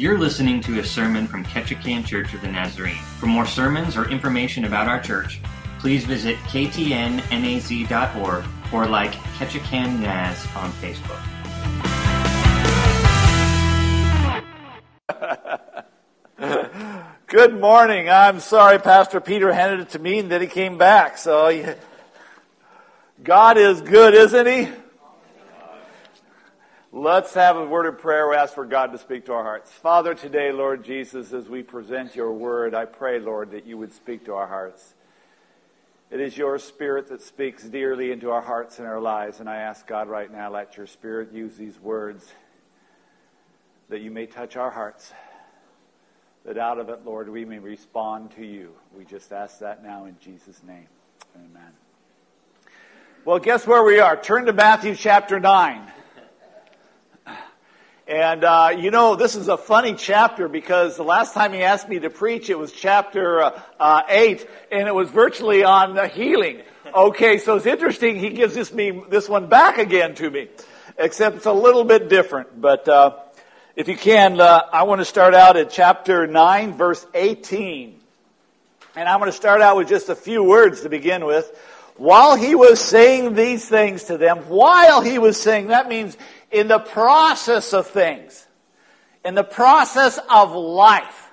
You're listening to a sermon from Ketchikan Church of the Nazarene. For more sermons or information about our church, please visit ktnnaz.org or like Ketchikan Naz on Facebook. Good morning. I'm sorry Pastor Peter handed it to me and then he came back. So God is good, isn't he? Let's have a word of prayer. We ask for God to speak to our hearts. Father, today, Lord Jesus, as we present your word, I pray, Lord, that you would speak to our hearts. It is your spirit that speaks dearly into our hearts and our lives. And I ask God right now, let your spirit use these words that you may touch our hearts. That out of it, Lord, we may respond to you. We just ask that now in Jesus' name. Amen. Well, guess where we are? Turn to Matthew chapter 9. And, uh, you know, this is a funny chapter because the last time he asked me to preach, it was chapter uh, uh, 8, and it was virtually on healing. Okay, so it's interesting. He gives this, me, this one back again to me, except it's a little bit different. But uh, if you can, uh, I want to start out at chapter 9, verse 18. And I'm going to start out with just a few words to begin with. While he was saying these things to them, while he was saying, that means in the process of things, in the process of life.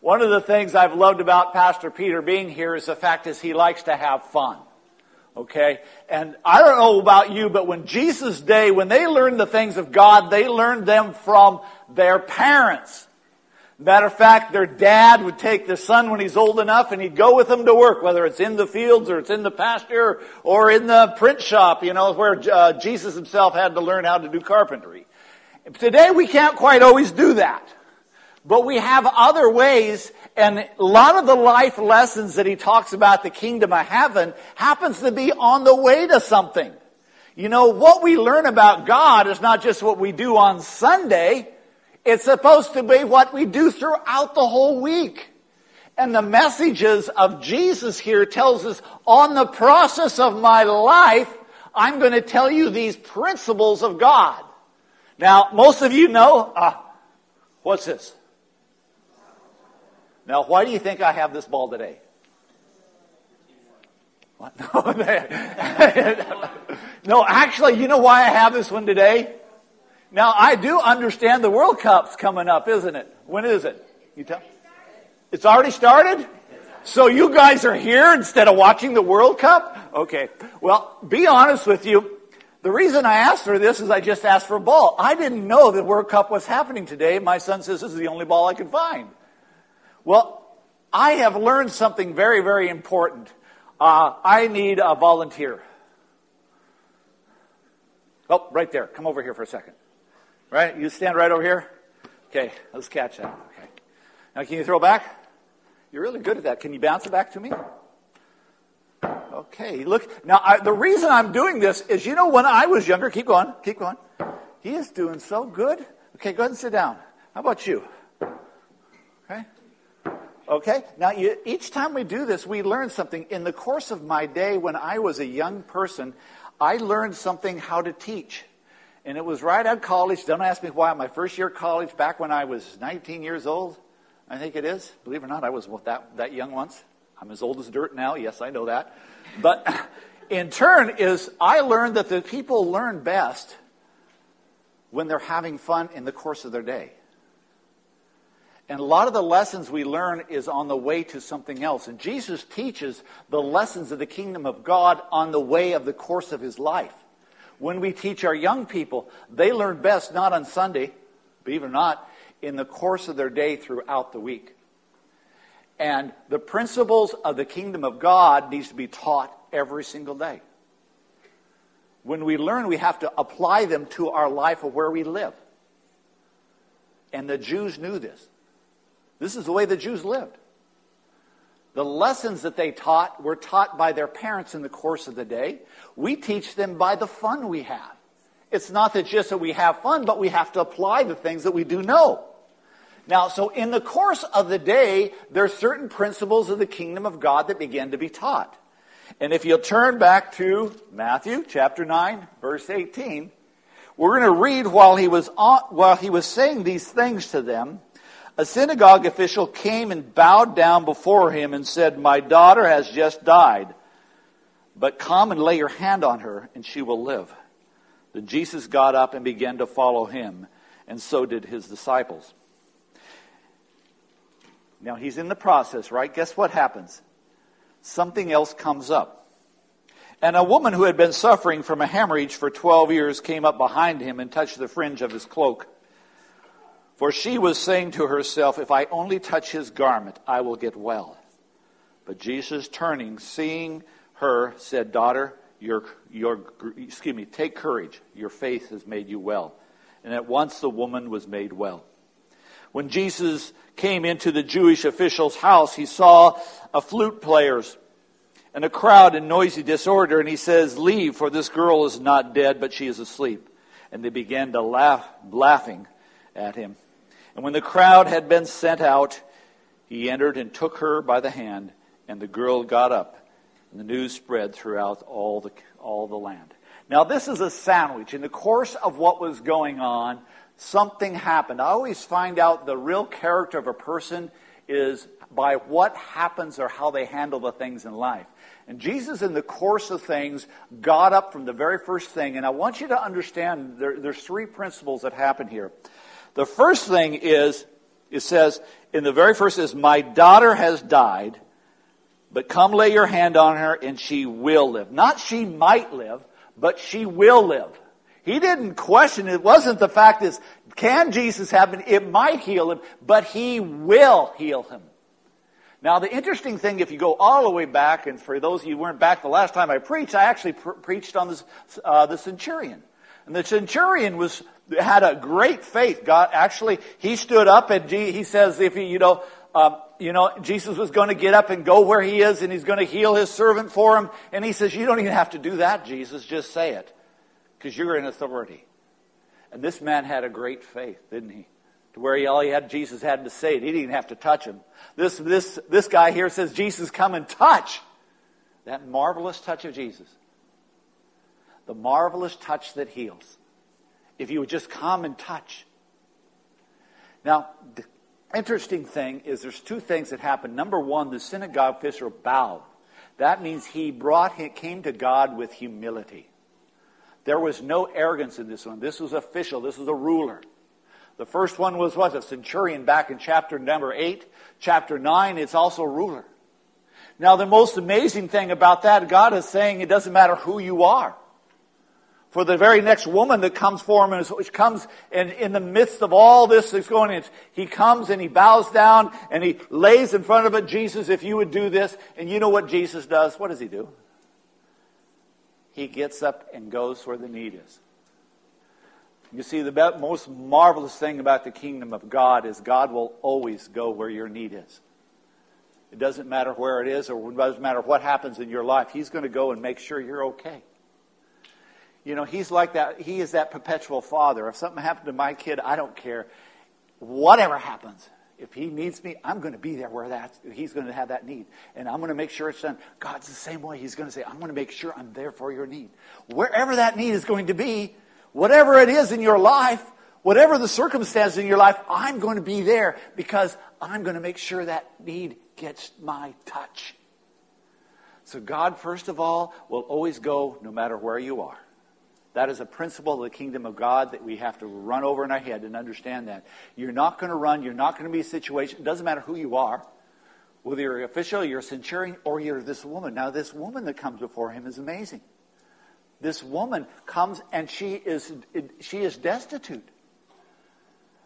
One of the things I've loved about Pastor Peter being here is the fact is he likes to have fun. Okay? And I don't know about you, but when Jesus' day, when they learned the things of God, they learned them from their parents. Matter of fact, their dad would take the son when he's old enough and he'd go with them to work, whether it's in the fields or it's in the pasture or in the print shop, you know, where uh, Jesus himself had to learn how to do carpentry. Today we can't quite always do that. But we have other ways, and a lot of the life lessons that he talks about the kingdom of heaven happens to be on the way to something. You know, what we learn about God is not just what we do on Sunday, it's supposed to be what we do throughout the whole week. And the messages of Jesus here tells us on the process of my life, I'm going to tell you these principles of God. Now, most of you know, uh, what's this? Now, why do you think I have this ball today? What? No, no, actually, you know why I have this one today? Now, I do understand the World Cup's coming up, isn't it? When is it? You tell? It's already started? So you guys are here instead of watching the World Cup? Okay. Well, be honest with you. The reason I asked for this is I just asked for a ball. I didn't know the World Cup was happening today. My son says this is the only ball I can find. Well, I have learned something very, very important. Uh, I need a volunteer. Oh, right there. Come over here for a second. Right? You stand right over here. Okay, let's catch that. Okay. Now, can you throw back? You're really good at that. Can you bounce it back to me? Okay, look. Now, I, the reason I'm doing this is, you know, when I was younger, keep going, keep going. He is doing so good. Okay, go ahead and sit down. How about you? Okay. Okay. Now, you, each time we do this, we learn something. In the course of my day, when I was a young person, I learned something how to teach. And it was right out of college. Don't ask me why. My first year of college, back when I was 19 years old, I think it is. Believe it or not, I was that, that young once. I'm as old as dirt now. Yes, I know that. But in turn is I learned that the people learn best when they're having fun in the course of their day. And a lot of the lessons we learn is on the way to something else. And Jesus teaches the lessons of the kingdom of God on the way of the course of his life. When we teach our young people, they learn best not on Sunday, believe it or not, in the course of their day throughout the week. And the principles of the kingdom of God needs to be taught every single day. When we learn, we have to apply them to our life of where we live. And the Jews knew this. This is the way the Jews lived. The lessons that they taught were taught by their parents in the course of the day. We teach them by the fun we have. It's not that just that we have fun, but we have to apply the things that we do know. Now, so in the course of the day, there are certain principles of the kingdom of God that begin to be taught. And if you'll turn back to Matthew chapter 9, verse 18, we're going to read while he was on, while he was saying these things to them, A synagogue official came and bowed down before him and said, My daughter has just died, but come and lay your hand on her, and she will live. Then Jesus got up and began to follow him, and so did his disciples. Now he's in the process, right? Guess what happens? Something else comes up. And a woman who had been suffering from a hemorrhage for 12 years came up behind him and touched the fringe of his cloak. For she was saying to herself, If I only touch his garment, I will get well. But Jesus, turning, seeing her, said, Daughter, your, your, excuse me, take courage. Your faith has made you well. And at once the woman was made well. When Jesus came into the Jewish official's house, he saw a flute players and a crowd in noisy disorder, and he says, Leave, for this girl is not dead, but she is asleep. And they began to laugh, laughing at him. And when the crowd had been sent out, he entered and took her by the hand, and the girl got up. And the news spread throughout all the, all the land. Now, this is a sandwich. In the course of what was going on, something happened. I always find out the real character of a person is by what happens or how they handle the things in life. And Jesus, in the course of things, got up from the very first thing. And I want you to understand there, there's three principles that happen here. The first thing is, it says, in the very first is, My daughter has died, but come lay your hand on her and she will live. Not she might live, but she will live. He didn't question, it wasn't the fact is, can Jesus happen? It might heal him, but he will heal him. Now, the interesting thing, if you go all the way back, and for those of you who weren't back the last time I preached, I actually pre- preached on this, uh, the centurion. And the centurion was, had a great faith. God, actually, he stood up and he says, if he, you know, um, you know, Jesus was going to get up and go where he is and he's going to heal his servant for him. And he says, you don't even have to do that, Jesus. Just say it. Because you're in authority. And this man had a great faith, didn't he? To where he, all he had, Jesus had to say it. He didn't even have to touch him. This, this, this guy here says, Jesus, come and touch. That marvelous touch of Jesus. The marvelous touch that heals. If you would just come and touch. Now, the interesting thing is there's two things that happen. Number one, the synagogue official bowed. That means he brought, he came to God with humility. There was no arrogance in this one. This was official. This was a ruler. The first one was what? A centurion back in chapter number 8. Chapter 9, it's also a ruler. Now, the most amazing thing about that, God is saying it doesn't matter who you are. For the very next woman that comes for him, which comes in, in the midst of all this that's going on, he comes and he bows down and he lays in front of it, Jesus, if you would do this. And you know what Jesus does? What does he do? He gets up and goes where the need is. You see, the most marvelous thing about the kingdom of God is God will always go where your need is. It doesn't matter where it is or it doesn't matter what happens in your life. He's going to go and make sure you're okay. You know, he's like that. He is that perpetual father. If something happened to my kid, I don't care. Whatever happens, if he needs me, I'm going to be there where that he's going to have that need, and I'm going to make sure it's done. God's the same way. He's going to say, "I'm going to make sure I'm there for your need, wherever that need is going to be." Whatever it is in your life, whatever the circumstance in your life, I'm going to be there because I'm going to make sure that need gets my touch. So God, first of all, will always go no matter where you are. That is a principle of the kingdom of God that we have to run over in our head and understand that. You're not going to run, you're not going to be a situation, it doesn't matter who you are, whether you're an official, you're a centurion, or you're this woman. Now, this woman that comes before him is amazing this woman comes and she is, she is destitute.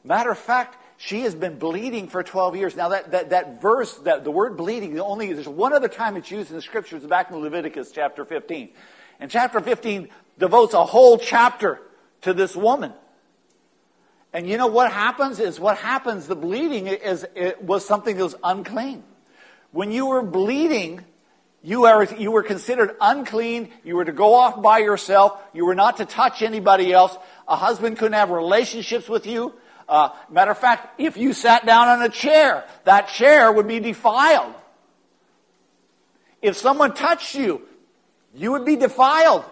Matter of fact, she has been bleeding for 12 years. Now, that, that, that verse, that, the word bleeding, the only, there's one other time it's used in the scriptures, back in Leviticus chapter 15. And chapter 15 devotes a whole chapter to this woman. And you know what happens is what happens, the bleeding is, it was something that was unclean. When you were bleeding, you, are, you were considered unclean. You were to go off by yourself. You were not to touch anybody else. A husband couldn't have relationships with you. Uh, matter of fact, if you sat down on a chair, that chair would be defiled. If someone touched you, you would be defiled.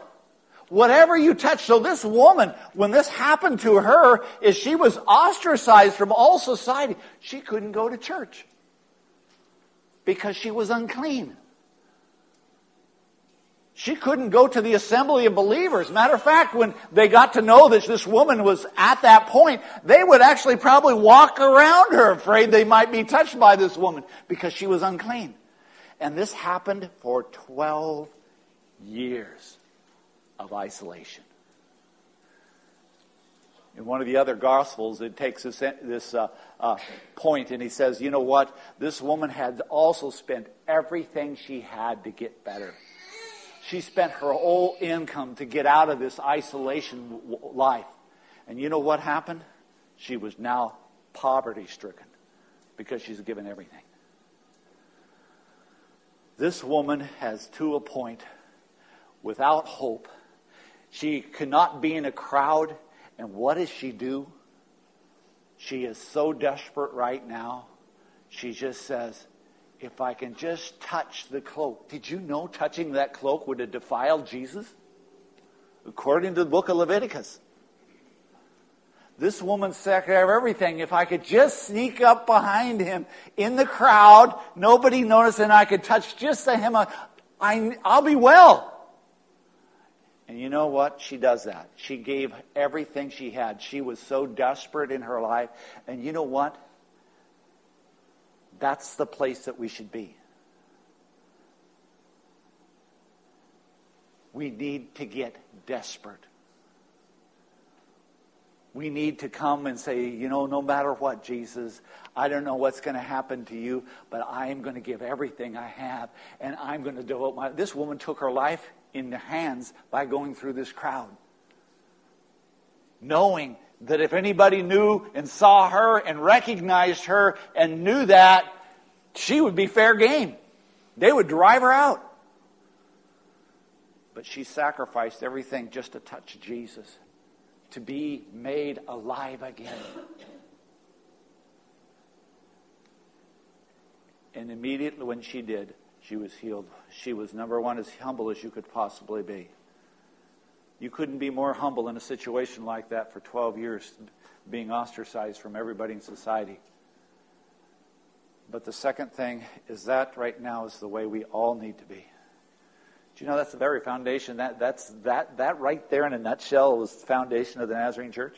Whatever you touch. So this woman, when this happened to her, is she was ostracized from all society. She couldn't go to church because she was unclean. She couldn't go to the assembly of believers. Matter of fact, when they got to know that this woman was at that point, they would actually probably walk around her afraid they might be touched by this woman because she was unclean. And this happened for 12 years of isolation. In one of the other Gospels, it takes this, this uh, uh, point and he says, you know what? This woman had also spent everything she had to get better. She spent her whole income to get out of this isolation life. And you know what happened? She was now poverty stricken because she's given everything. This woman has to a point without hope. She cannot be in a crowd. And what does she do? She is so desperate right now. She just says, if I can just touch the cloak. Did you know touching that cloak would have defiled Jesus? According to the book of Leviticus. This woman said everything. If I could just sneak up behind him in the crowd, nobody noticed, and I could touch just the hem, of, I, I'll be well. And you know what? She does that. She gave everything she had. She was so desperate in her life. And you know what? That's the place that we should be. We need to get desperate. We need to come and say, you know, no matter what, Jesus, I don't know what's going to happen to you, but I am going to give everything I have, and I'm going to devote my. This woman took her life in her hands by going through this crowd, knowing that if anybody knew and saw her and recognized her and knew that, she would be fair game. They would drive her out. But she sacrificed everything just to touch Jesus, to be made alive again. And immediately when she did, she was healed. She was, number one, as humble as you could possibly be. You couldn't be more humble in a situation like that for 12 years, being ostracized from everybody in society. But the second thing is that right now is the way we all need to be. Do you know that's the very foundation? That, that's, that, that right there in a nutshell was the foundation of the Nazarene church.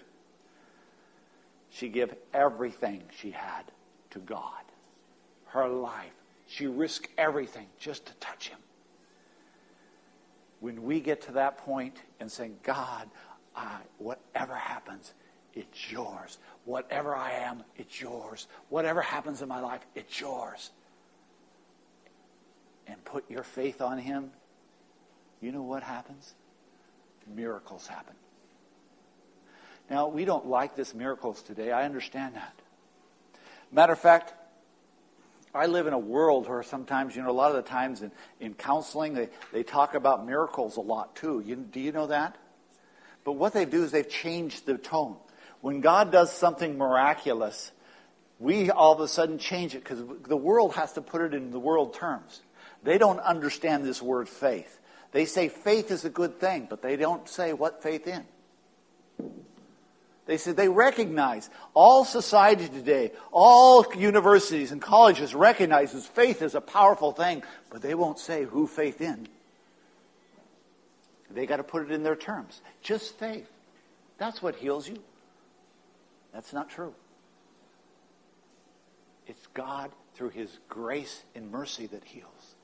She gave everything she had to God. Her life. She risked everything just to touch him. When we get to that point and say, God, I, whatever happens, it's yours. Whatever I am, it's yours. Whatever happens in my life, it's yours. And put your faith on Him, you know what happens? Miracles happen. Now, we don't like this miracles today. I understand that. Matter of fact, I live in a world where sometimes, you know, a lot of the times in, in counseling, they, they talk about miracles a lot too. You, do you know that? But what they do is they've changed the tone. When God does something miraculous, we all of a sudden change it because the world has to put it in the world terms. They don't understand this word faith. They say faith is a good thing, but they don't say what faith in. They said they recognize all society today, all universities and colleges recognizes faith is a powerful thing, but they won't say who faith in. They got to put it in their terms. Just faith. That's what heals you. That's not true. It's God through His grace and mercy that heals.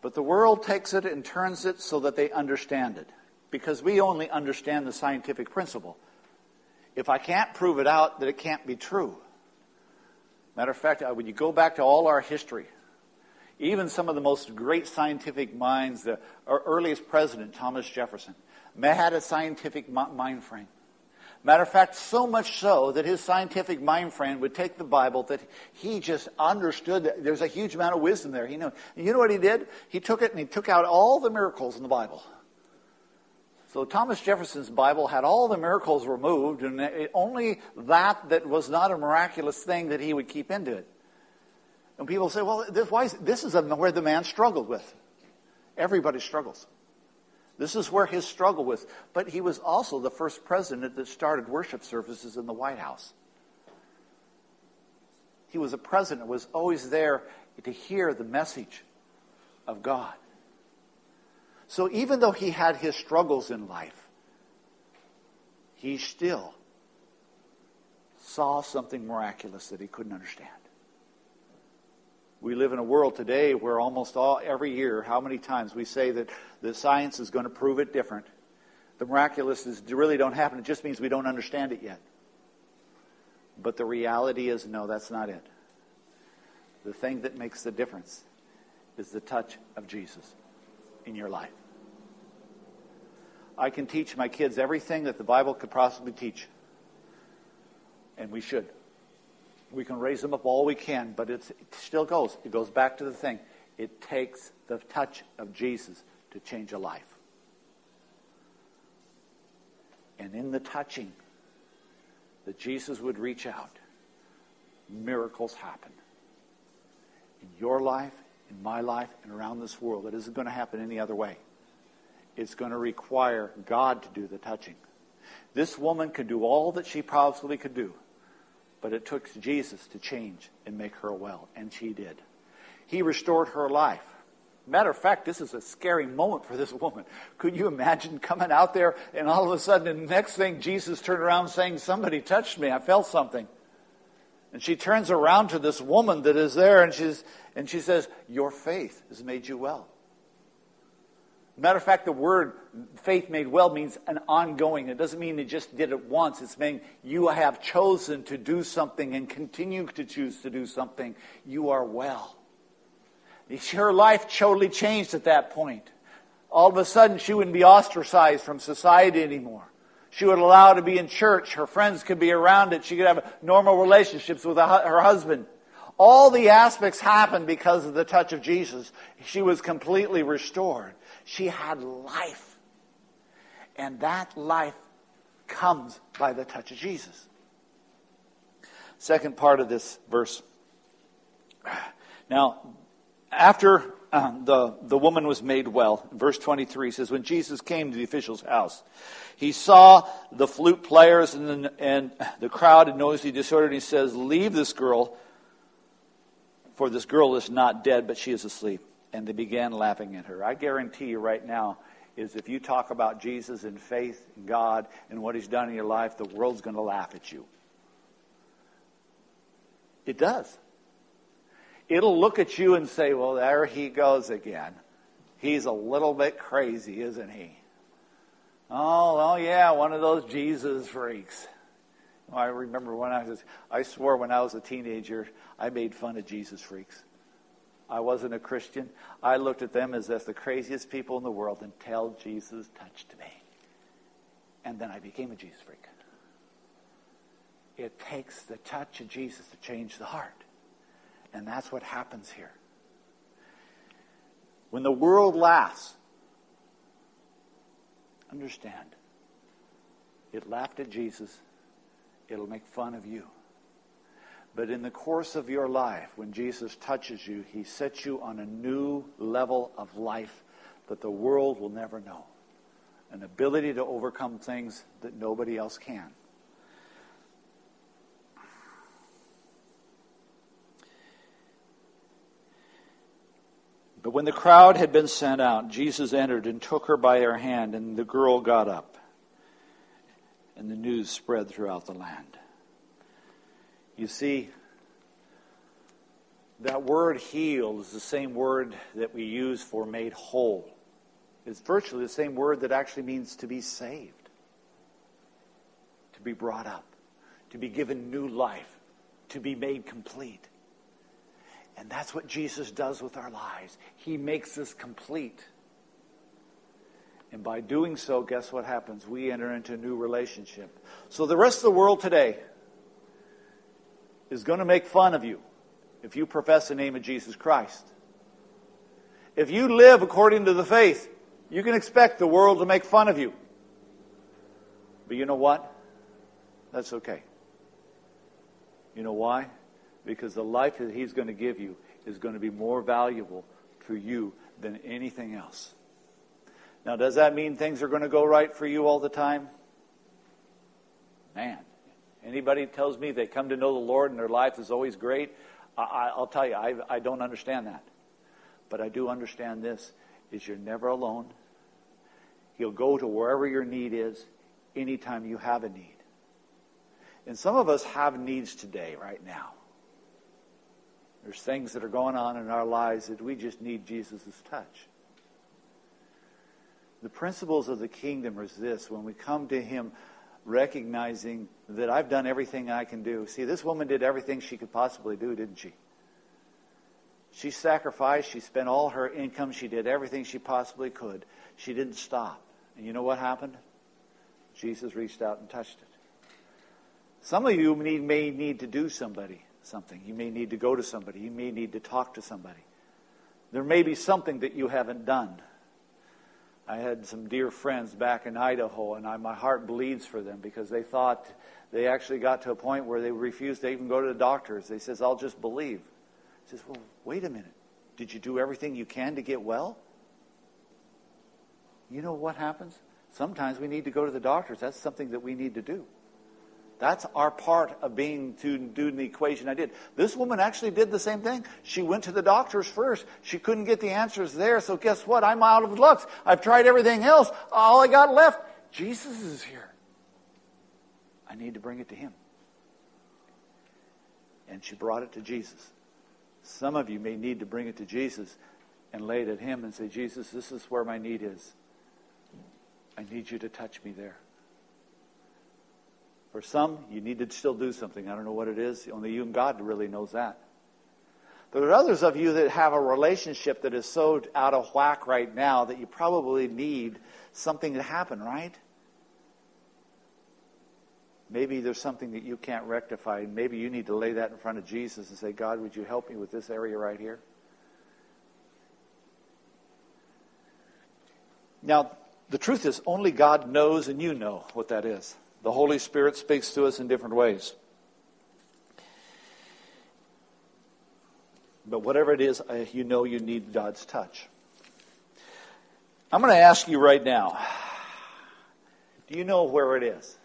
But the world takes it and turns it so that they understand it. Because we only understand the scientific principle. If I can't prove it out, that it can't be true. Matter of fact, uh, when you go back to all our history, even some of the most great scientific minds, the earliest president, Thomas Jefferson, had a scientific mind frame. Matter of fact, so much so that his scientific mind frame would take the Bible that he just understood that there's a huge amount of wisdom there. He knew. You know what he did? He took it and he took out all the miracles in the Bible. So Thomas Jefferson's Bible had all the miracles removed, and only that that was not a miraculous thing that he would keep into it. And people say, "Well, this, why is, this is where the man struggled with." Everybody struggles. This is where his struggle was. But he was also the first president that started worship services in the White House. He was a president, was always there to hear the message of God. So even though he had his struggles in life, he still saw something miraculous that he couldn't understand. We live in a world today where almost all every year, how many times we say that the science is going to prove it different. The miraculous is, really don't happen. It just means we don't understand it yet. But the reality is, no, that's not it. The thing that makes the difference is the touch of Jesus in your life. I can teach my kids everything that the Bible could possibly teach. And we should. We can raise them up all we can, but it still goes. It goes back to the thing. It takes the touch of Jesus to change a life. And in the touching, that Jesus would reach out, miracles happen. In your life, in my life, and around this world. It isn't going to happen any other way. It's going to require God to do the touching. This woman could do all that she possibly could do, but it took Jesus to change and make her well, and she did. He restored her life. Matter of fact, this is a scary moment for this woman. Could you imagine coming out there and all of a sudden, the next thing, Jesus turned around saying, Somebody touched me. I felt something. And she turns around to this woman that is there and, she's, and she says, Your faith has made you well. Matter of fact, the word faith made well means an ongoing. It doesn't mean they just did it once. It's meaning you have chosen to do something and continue to choose to do something. You are well. Her life totally changed at that point. All of a sudden, she wouldn't be ostracized from society anymore. She would allow to be in church. Her friends could be around it. She could have normal relationships with her husband. All the aspects happened because of the touch of Jesus. She was completely restored. She had life. And that life comes by the touch of Jesus. Second part of this verse. Now, after um, the, the woman was made well, verse 23 says, When Jesus came to the official's house, he saw the flute players and the, and the crowd in noisy disorder, and he says, Leave this girl, for this girl is not dead, but she is asleep. And they began laughing at her. I guarantee you right now, is if you talk about Jesus and faith in God and what he's done in your life, the world's going to laugh at you. It does it'll look at you and say, well, there he goes again. He's a little bit crazy, isn't he? Oh, well, yeah, one of those Jesus freaks. I remember when I was, I swore when I was a teenager, I made fun of Jesus freaks. I wasn't a Christian. I looked at them as if the craziest people in the world until Jesus touched me. And then I became a Jesus freak. It takes the touch of Jesus to change the heart. And that's what happens here. When the world laughs, understand, it laughed at Jesus, it'll make fun of you. But in the course of your life, when Jesus touches you, he sets you on a new level of life that the world will never know. An ability to overcome things that nobody else can. But when the crowd had been sent out, Jesus entered and took her by her hand, and the girl got up. And the news spread throughout the land. You see, that word healed is the same word that we use for made whole. It's virtually the same word that actually means to be saved, to be brought up, to be given new life, to be made complete. And that's what Jesus does with our lives. He makes us complete. And by doing so, guess what happens? We enter into a new relationship. So the rest of the world today is going to make fun of you if you profess the name of Jesus Christ. If you live according to the faith, you can expect the world to make fun of you. But you know what? That's okay. You know why? because the life that He's going to give you is going to be more valuable to you than anything else. Now, does that mean things are going to go right for you all the time? Man, anybody tells me they come to know the Lord and their life is always great, I, will tell you, I, I don't understand that. But I do understand this, is you're never alone. He'll go to wherever your need is anytime you have a need. And some of us have needs today, right now. There's things that are going on in our lives that we just need Jesus' touch. The principles of the kingdom is this when we come to Him recognizing that I've done everything I can do. See, this woman did everything she could possibly do, didn't she? She sacrificed, she spent all her income, she did everything she possibly could. She didn't stop. And you know what happened? Jesus reached out and touched it. Some of you need, may need to do somebody something. You may need to go to somebody. You may need to talk to somebody. There may be something that you haven't done. I had some dear friends back in Idaho, and I, my heart bleeds for them because they thought they actually got to a point where they refused to even go to the doctors. They says, "I'll just believe." He says, "Well, wait a minute. Did you do everything you can to get well?" You know what happens? Sometimes we need to go to the doctors. That's something that we need to do. That's our part of being to do the equation I did. This woman actually did the same thing. She went to the doctors first. She couldn't get the answers there, so guess what? I'm out of luck. I've tried everything else. All I got left, Jesus is here. I need to bring it to him. And she brought it to Jesus. Some of you may need to bring it to Jesus and lay it at him and say, Jesus, this is where my need is. I need you to touch me there. For some, you need to still do something. I don't know what it is. Only you and God really knows that. There are others of you that have a relationship that is so out of whack right now that you probably need something to happen, right? Maybe there's something that you can't rectify. and Maybe you need to lay that in front of Jesus and say, God, would you help me with this area right here? Now, the truth is, only God knows and you know what that is. The Holy Spirit speaks to us in different ways. But whatever it is, uh, you know you need God's touch. I'm going to ask you right now do you know where it is?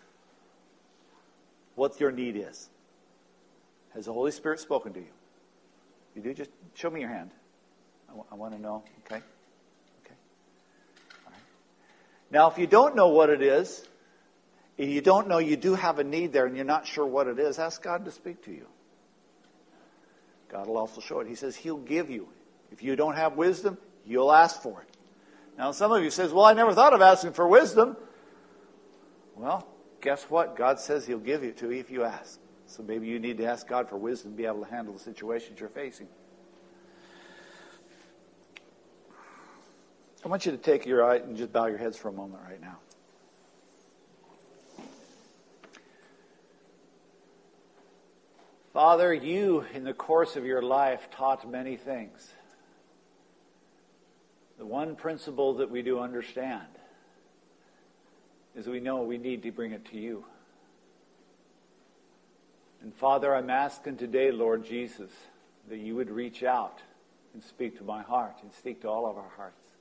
What your need is? Has the Holy Spirit spoken to you? If you do? Just show me your hand. I, w- I want to know. Okay? Okay. Now, if you don't know what it is, if you don't know you do have a need there and you're not sure what it is, ask God to speak to you. God will also show it. He says He'll give you. If you don't have wisdom, you'll ask for it. Now, some of you says, "Well, I never thought of asking for wisdom." Well, guess what? God says He'll give it to you if you ask. So maybe you need to ask God for wisdom to be able to handle the situations you're facing. I want you to take your eye and just bow your heads for a moment right now. Father, you, in the course of your life, taught many things. The one principle that we do understand is we know we need to bring it to you. And Father, I'm asking today, Lord Jesus, that you would reach out and speak to my heart and speak to all of our hearts.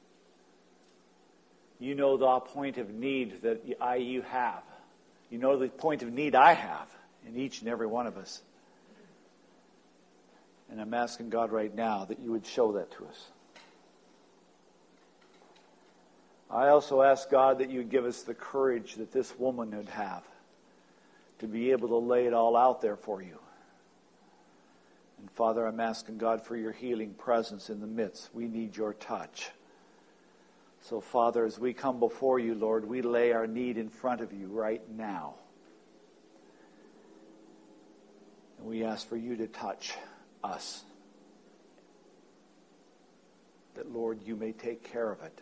You know the point of need that I, you have. You know the point of need I have in each and every one of us. And I'm asking God right now that you would show that to us. I also ask God that you would give us the courage that this woman would have to be able to lay it all out there for you. And Father, I'm asking God for your healing presence in the midst. We need your touch. So, Father, as we come before you, Lord, we lay our need in front of you right now. And we ask for you to touch us. That, Lord, you may take care of it.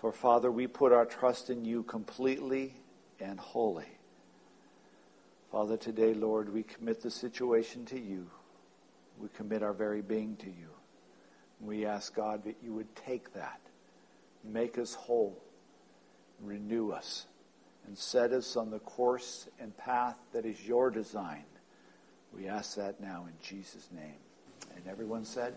For, Father, we put our trust in you completely and wholly. Father, today, Lord, we commit the situation to you. We commit our very being to you. We ask, God, that you would take that, make us whole, renew us, and set us on the course and path that is your design we ask that now in Jesus' name. And everyone said,